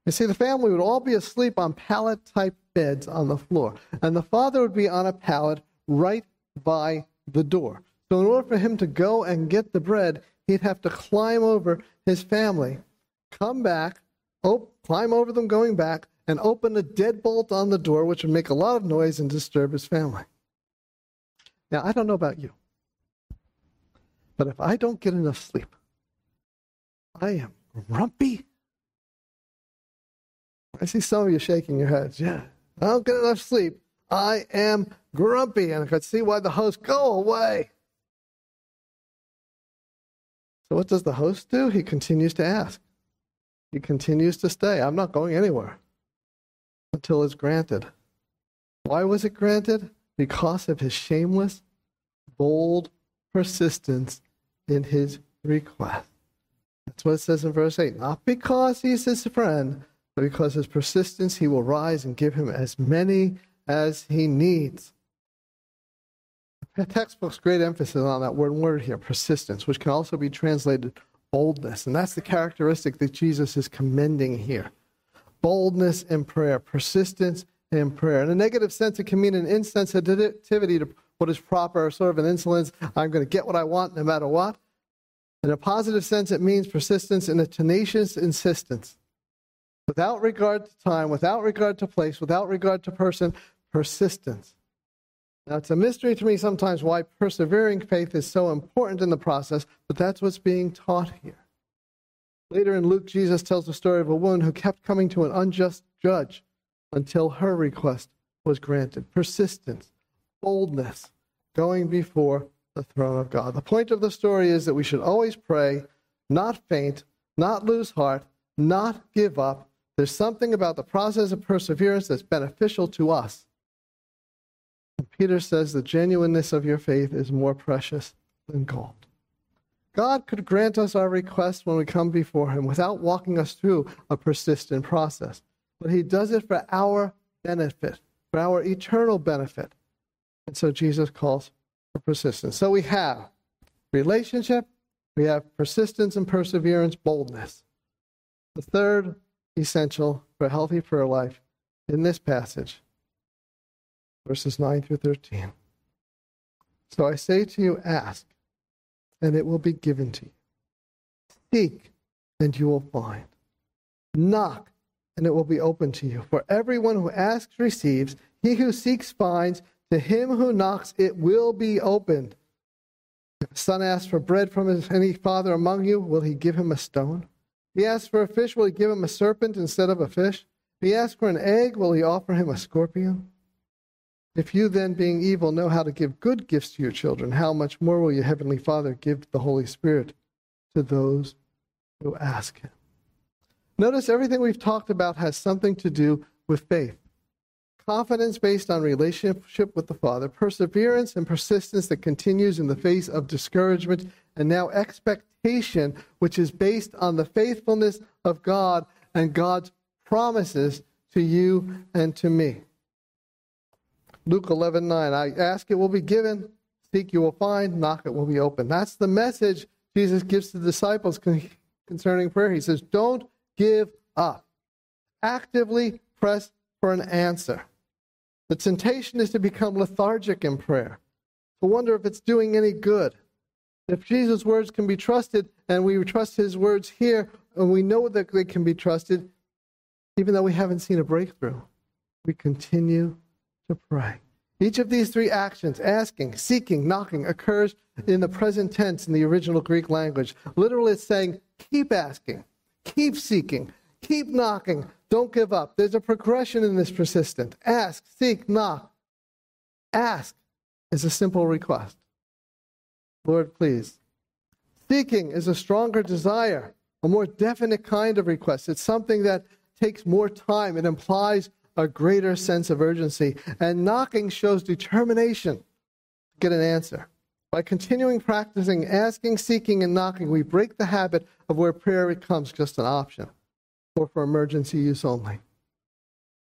You see, the family would all be asleep on pallet type beds on the floor, and the father would be on a pallet right by the door. So, in order for him to go and get the bread, he'd have to climb over his family, come back, op- climb over them going back, and open a deadbolt on the door, which would make a lot of noise and disturb his family. Now, I don't know about you, but if I don't get enough sleep, I am grumpy. I see some of you shaking your heads. Yeah, I don't get enough sleep. I am grumpy, and I could see why the host go away. So what does the host do? He continues to ask. He continues to stay. I'm not going anywhere until it's granted. Why was it granted? Because of his shameless, bold persistence in his request. That's what it says in verse 8. Not because he's his friend, but because his persistence, he will rise and give him as many as he needs. The textbook's great emphasis on that word word here, persistence, which can also be translated boldness. And that's the characteristic that Jesus is commending here. Boldness in prayer, persistence in prayer. In a negative sense, it can mean an insensitivity to what is proper, or sort of an insolence. I'm going to get what I want no matter what. In a positive sense, it means persistence in a tenacious insistence. Without regard to time, without regard to place, without regard to person, persistence. Now, it's a mystery to me sometimes why persevering faith is so important in the process, but that's what's being taught here. Later in Luke, Jesus tells the story of a woman who kept coming to an unjust judge until her request was granted. Persistence, boldness, going before the throne of God. The point of the story is that we should always pray, not faint, not lose heart, not give up. There's something about the process of perseverance that's beneficial to us. And Peter says the genuineness of your faith is more precious than gold. God could grant us our request when we come before Him without walking us through a persistent process. But He does it for our benefit, for our eternal benefit. And so Jesus calls for persistence. So we have relationship, we have persistence and perseverance, boldness. The third essential for a healthy prayer life in this passage, verses 9 through 13. So I say to you, ask, and it will be given to you. Seek, and you will find. Knock, and it will be open to you. For everyone who asks receives, he who seeks finds, to him who knocks it will be opened. If a son asks for bread from his, any father among you, will he give him a stone? He asks for a fish, will he give him a serpent instead of a fish? If he asks for an egg, will he offer him a scorpion? If you then, being evil, know how to give good gifts to your children, how much more will your heavenly Father give the Holy Spirit to those who ask him? Notice everything we've talked about has something to do with faith. Confidence based on relationship with the Father, perseverance and persistence that continues in the face of discouragement, and now expectation, which is based on the faithfulness of God and God's promises to you and to me. Luke 11, 9. I ask, it will be given. Seek, you will find. Knock, it will be open. That's the message Jesus gives to the disciples concerning prayer. He says, Don't give up. Actively press for an answer. The temptation is to become lethargic in prayer, to wonder if it's doing any good. If Jesus' words can be trusted, and we trust his words here, and we know that they can be trusted, even though we haven't seen a breakthrough, we continue to pray. Each of these three actions, asking, seeking, knocking, occurs in the present tense in the original Greek language. Literally, it's saying, keep asking, keep seeking, keep knocking, don't give up. There's a progression in this persistent. Ask, seek, knock. Ask is a simple request. Lord, please. Seeking is a stronger desire, a more definite kind of request. It's something that takes more time. It implies a greater sense of urgency. And knocking shows determination to get an answer. By continuing practicing asking, seeking, and knocking, we break the habit of where prayer becomes just an option or for emergency use only.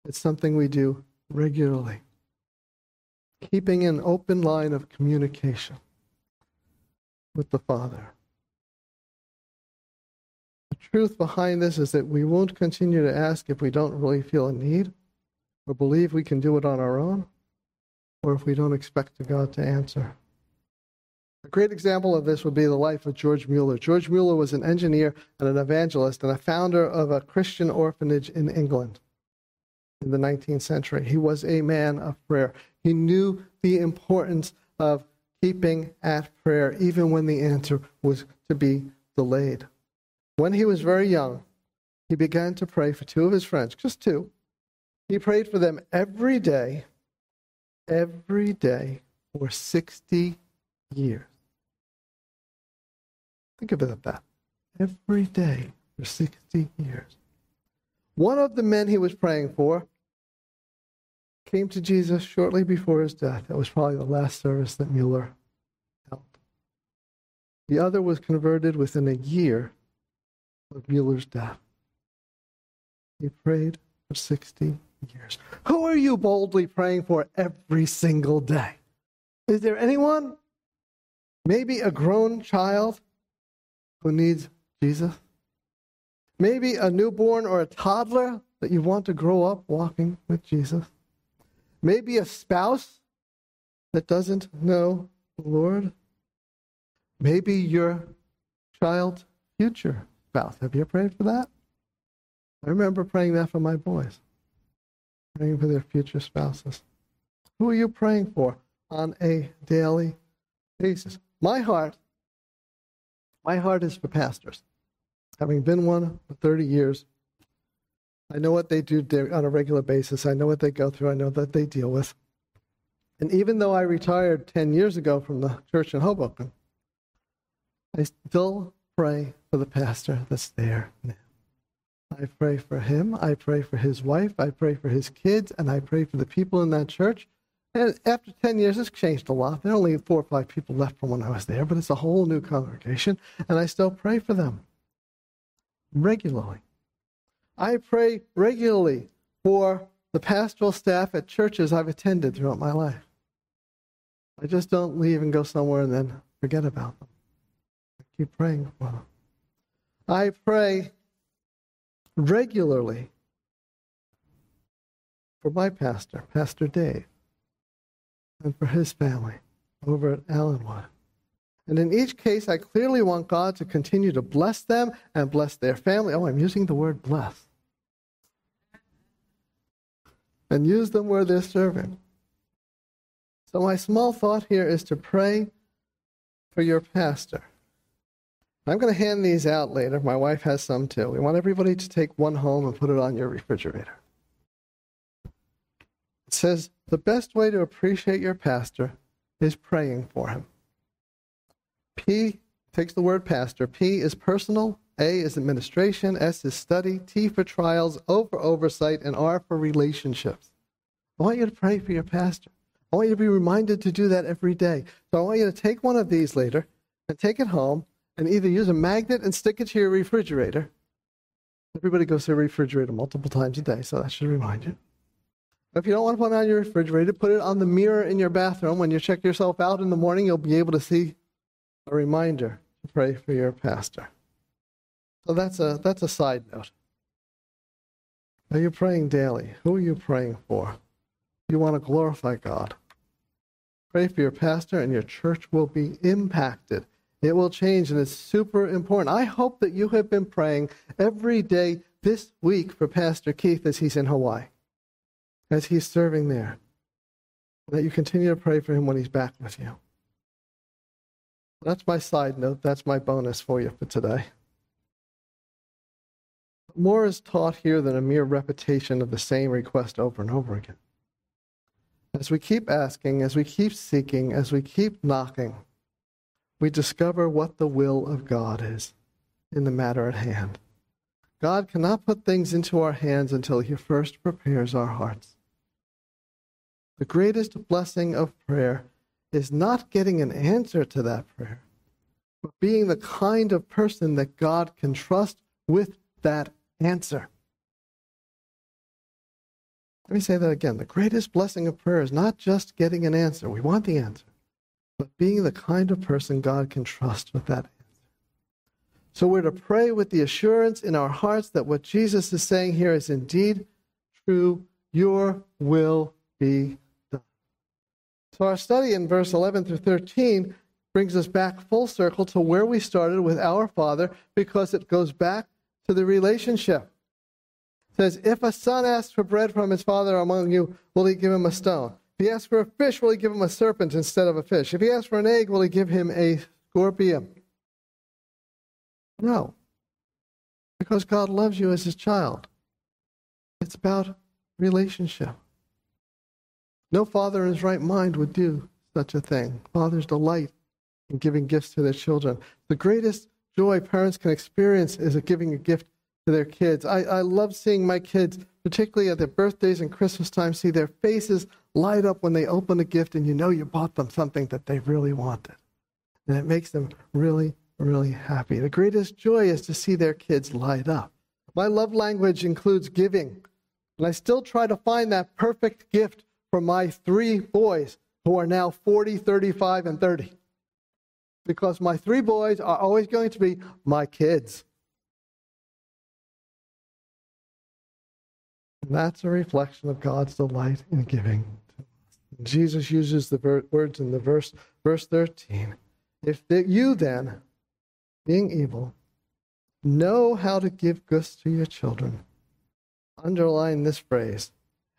It's something we do regularly. Keeping an open line of communication with the Father. The truth behind this is that we won't continue to ask if we don't really feel a need or believe we can do it on our own or if we don't expect God to answer. A great example of this would be the life of George Mueller. George Mueller was an engineer and an evangelist and a founder of a Christian orphanage in England in the 19th century. He was a man of prayer. He knew the importance of keeping at prayer, even when the answer was to be delayed. When he was very young, he began to pray for two of his friends, just two. He prayed for them every day, every day for 60 years. Think of it like that. Every day for 60 years. One of the men he was praying for came to Jesus shortly before his death. That was probably the last service that Mueller held. The other was converted within a year of Mueller's death. He prayed for 60 years. Who are you boldly praying for every single day? Is there anyone? Maybe a grown child who needs Jesus? Maybe a newborn or a toddler that you want to grow up walking with Jesus? Maybe a spouse that doesn't know the Lord? Maybe your child's future spouse. Have you prayed for that? I remember praying that for my boys, praying for their future spouses. Who are you praying for on a daily basis? My heart, my heart is for pastors. Having been one for 30 years, I know what they do on a regular basis. I know what they go through. I know that they deal with. And even though I retired 10 years ago from the church in Hoboken, I still pray for the pastor that's there now. I pray for him. I pray for his wife. I pray for his kids. And I pray for the people in that church. And after 10 years, it's changed a lot. There are only four or five people left from when I was there, but it's a whole new congregation. And I still pray for them regularly. I pray regularly for the pastoral staff at churches I've attended throughout my life. I just don't leave and go somewhere and then forget about them. I keep praying for them. I pray regularly for my pastor, Pastor Dave, and for his family over at Allenwood. And in each case, I clearly want God to continue to bless them and bless their family. Oh, I'm using the word bless. And use them where they're serving. So, my small thought here is to pray for your pastor. I'm going to hand these out later. My wife has some too. We want everybody to take one home and put it on your refrigerator. It says the best way to appreciate your pastor is praying for him. P takes the word pastor. P is personal, A is administration, S is study, T for trials, O for oversight, and R for relationships. I want you to pray for your pastor. I want you to be reminded to do that every day. So I want you to take one of these later and take it home and either use a magnet and stick it to your refrigerator. Everybody goes to the refrigerator multiple times a day, so that should remind you. If you don't want to put it on your refrigerator, put it on the mirror in your bathroom. When you check yourself out in the morning, you'll be able to see a reminder to pray for your pastor. So that's a, that's a side note. Are you praying daily? Who are you praying for? You want to glorify God. Pray for your pastor, and your church will be impacted it will change, and it's super important. I hope that you have been praying every day this week for Pastor Keith as he's in Hawaii, as he's serving there. That you continue to pray for him when he's back with you. That's my side note. That's my bonus for you for today. More is taught here than a mere repetition of the same request over and over again. As we keep asking, as we keep seeking, as we keep knocking, we discover what the will of God is in the matter at hand. God cannot put things into our hands until He first prepares our hearts. The greatest blessing of prayer is not getting an answer to that prayer, but being the kind of person that God can trust with that answer. Let me say that again. The greatest blessing of prayer is not just getting an answer. We want the answer but being the kind of person God can trust with that answer. So we're to pray with the assurance in our hearts that what Jesus is saying here is indeed true. Your will be. So our study in verse 11 through 13 brings us back full circle to where we started with our Father because it goes back to the relationship. It says, If a son asks for bread from his father among you, will he give him a stone? If he asks for a fish, will he give him a serpent instead of a fish? If he asks for an egg, will he give him a scorpion? No. Because God loves you as his child. It's about relationship. No father in his right mind would do such a thing. Fathers delight in giving gifts to their children. The greatest joy parents can experience is giving a gift to their kids. I, I love seeing my kids, particularly at their birthdays and Christmas time, see their faces light up when they open a gift and you know you bought them something that they really wanted. And it makes them really, really happy. The greatest joy is to see their kids light up. My love language includes giving. And I still try to find that perfect gift for my three boys who are now 40, 35, and 30 because my three boys are always going to be my kids. And that's a reflection of God's delight in giving. Jesus uses the ver- words in the verse, verse 13. If the, you then, being evil, know how to give gifts to your children, underline this phrase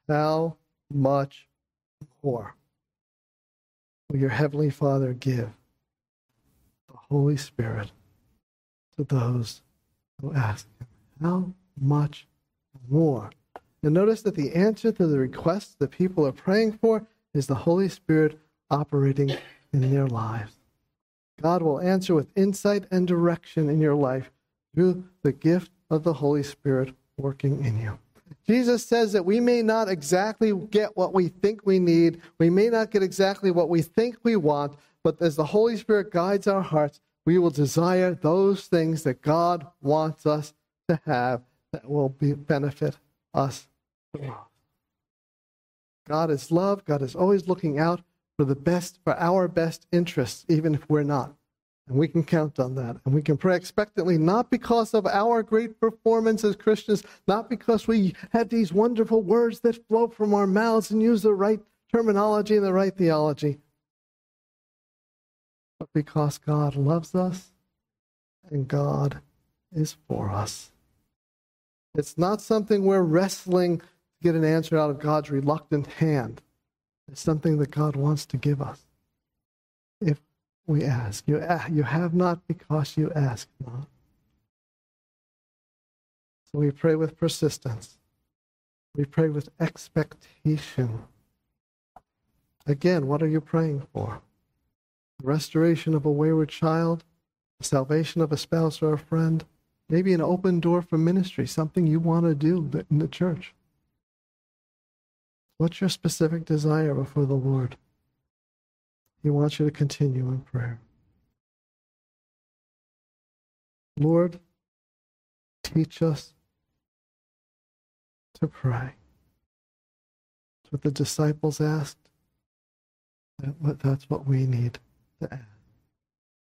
how much more will your heavenly Father give the Holy Spirit to those who ask Him. How much more? And notice that the answer to the requests that people are praying for is the Holy Spirit operating in their lives. God will answer with insight and direction in your life through the gift of the Holy Spirit working in you. Jesus says that we may not exactly get what we think we need, we may not get exactly what we think we want, but as the Holy Spirit guides our hearts, we will desire those things that God wants us to have that will be, benefit us. God is love. God is always looking out for the best, for our best interests, even if we're not. And we can count on that. And we can pray expectantly, not because of our great performance as Christians, not because we had these wonderful words that flow from our mouths and use the right terminology and the right theology, but because God loves us and God is for us. It's not something we're wrestling to get an answer out of God's reluctant hand. It's something that God wants to give us. If we ask, you, uh, you have not because you ask not. So we pray with persistence. We pray with expectation. Again, what are you praying for? Restoration of a wayward child? Salvation of a spouse or a friend? Maybe an open door for ministry, something you want to do in the church. What's your specific desire before the Lord? He wants you to continue in prayer. Lord, teach us to pray. That's what the disciples asked. That's what we need to ask.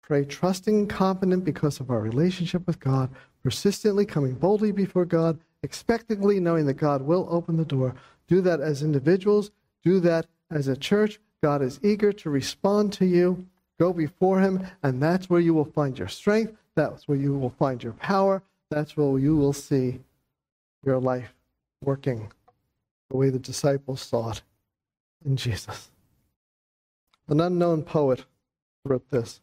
Pray trusting and confident because of our relationship with God, persistently coming boldly before God, expectantly knowing that God will open the door. Do that as individuals, do that as a church. God is eager to respond to you. Go before Him, and that's where you will find your strength. That's where you will find your power. That's where you will see your life working the way the disciples saw it in Jesus. An unknown poet wrote this.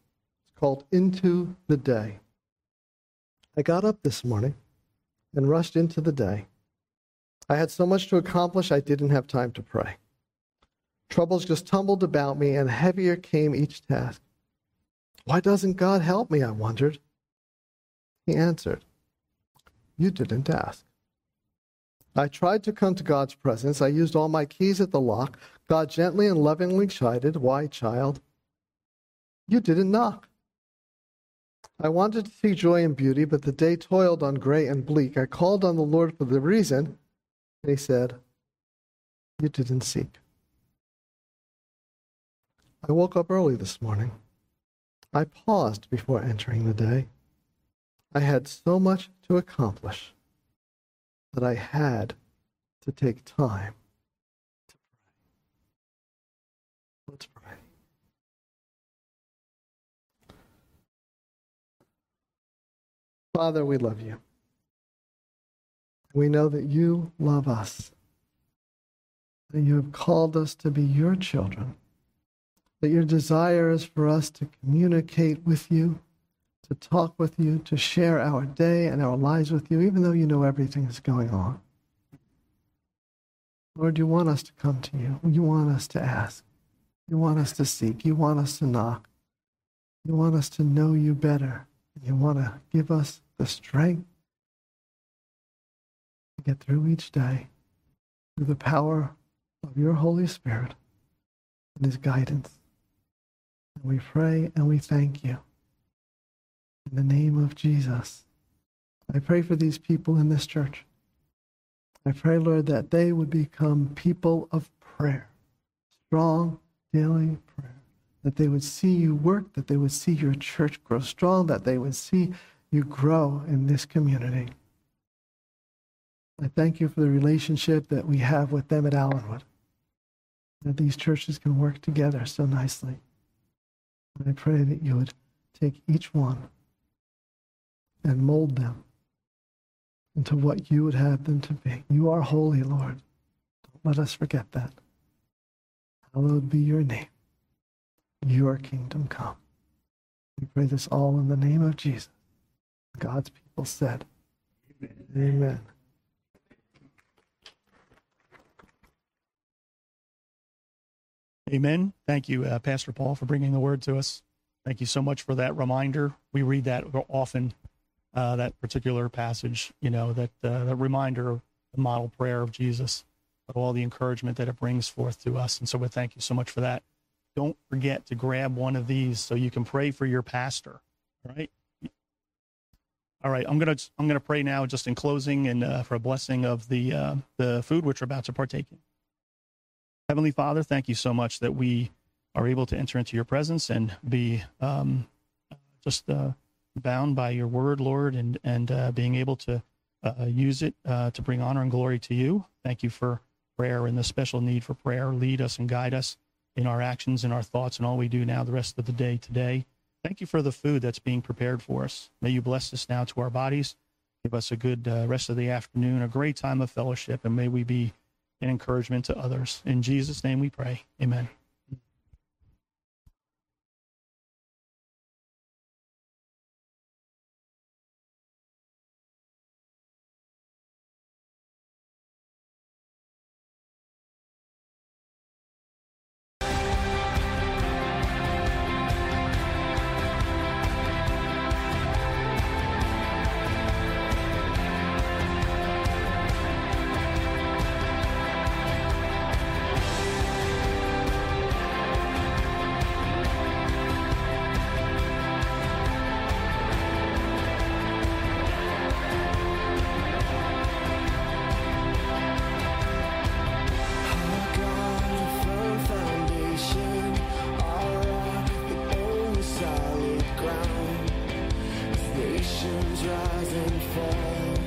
It's called Into the Day. I got up this morning and rushed into the day. I had so much to accomplish, I didn't have time to pray. Troubles just tumbled about me, and heavier came each task. Why doesn't God help me? I wondered. He answered, You didn't ask. I tried to come to God's presence. I used all my keys at the lock. God gently and lovingly chided, Why, child? You didn't knock. I wanted to see joy and beauty, but the day toiled on gray and bleak. I called on the Lord for the reason, and he said, You didn't seek. I woke up early this morning. I paused before entering the day. I had so much to accomplish that I had to take time to pray. Let's pray. Father, we love you. We know that you love us, that you have called us to be your children, that your desire is for us to communicate with you, to talk with you, to share our day and our lives with you, even though you know everything is going on. Lord, you want us to come to you. You want us to ask. You want us to seek. You want us to knock. You want us to know you better. You want to give us the strength to get through each day through the power of your Holy Spirit and his guidance. And we pray and we thank you. In the name of Jesus, I pray for these people in this church. I pray, Lord, that they would become people of prayer, strong daily prayer, that they would see you work, that they would see your church grow strong, that they would see you grow in this community. I thank you for the relationship that we have with them at Allenwood, that these churches can work together so nicely. And I pray that you would take each one and mold them into what you would have them to be. You are holy, Lord. Don't let us forget that. Hallowed be your name. Your kingdom come. We pray this all in the name of Jesus. God's people said, Amen. Amen. Amen. Thank you, uh, Pastor Paul, for bringing the word to us. Thank you so much for that reminder. We read that often, uh, that particular passage, you know, that, uh, that reminder of the model prayer of Jesus, all the encouragement that it brings forth to us. And so we thank you so much for that. Don't forget to grab one of these so you can pray for your pastor, right? All right, I'm gonna I'm gonna pray now, just in closing, and uh, for a blessing of the uh, the food which we're about to partake in. Heavenly Father, thank you so much that we are able to enter into your presence and be um, just uh, bound by your word, Lord, and and uh, being able to uh, use it uh, to bring honor and glory to you. Thank you for prayer and the special need for prayer. Lead us and guide us in our actions and our thoughts and all we do now the rest of the day today. Thank you for the food that's being prepared for us. May you bless us now to our bodies. Give us a good uh, rest of the afternoon, a great time of fellowship, and may we be an encouragement to others. In Jesus' name we pray. Amen. Nations rise and fall,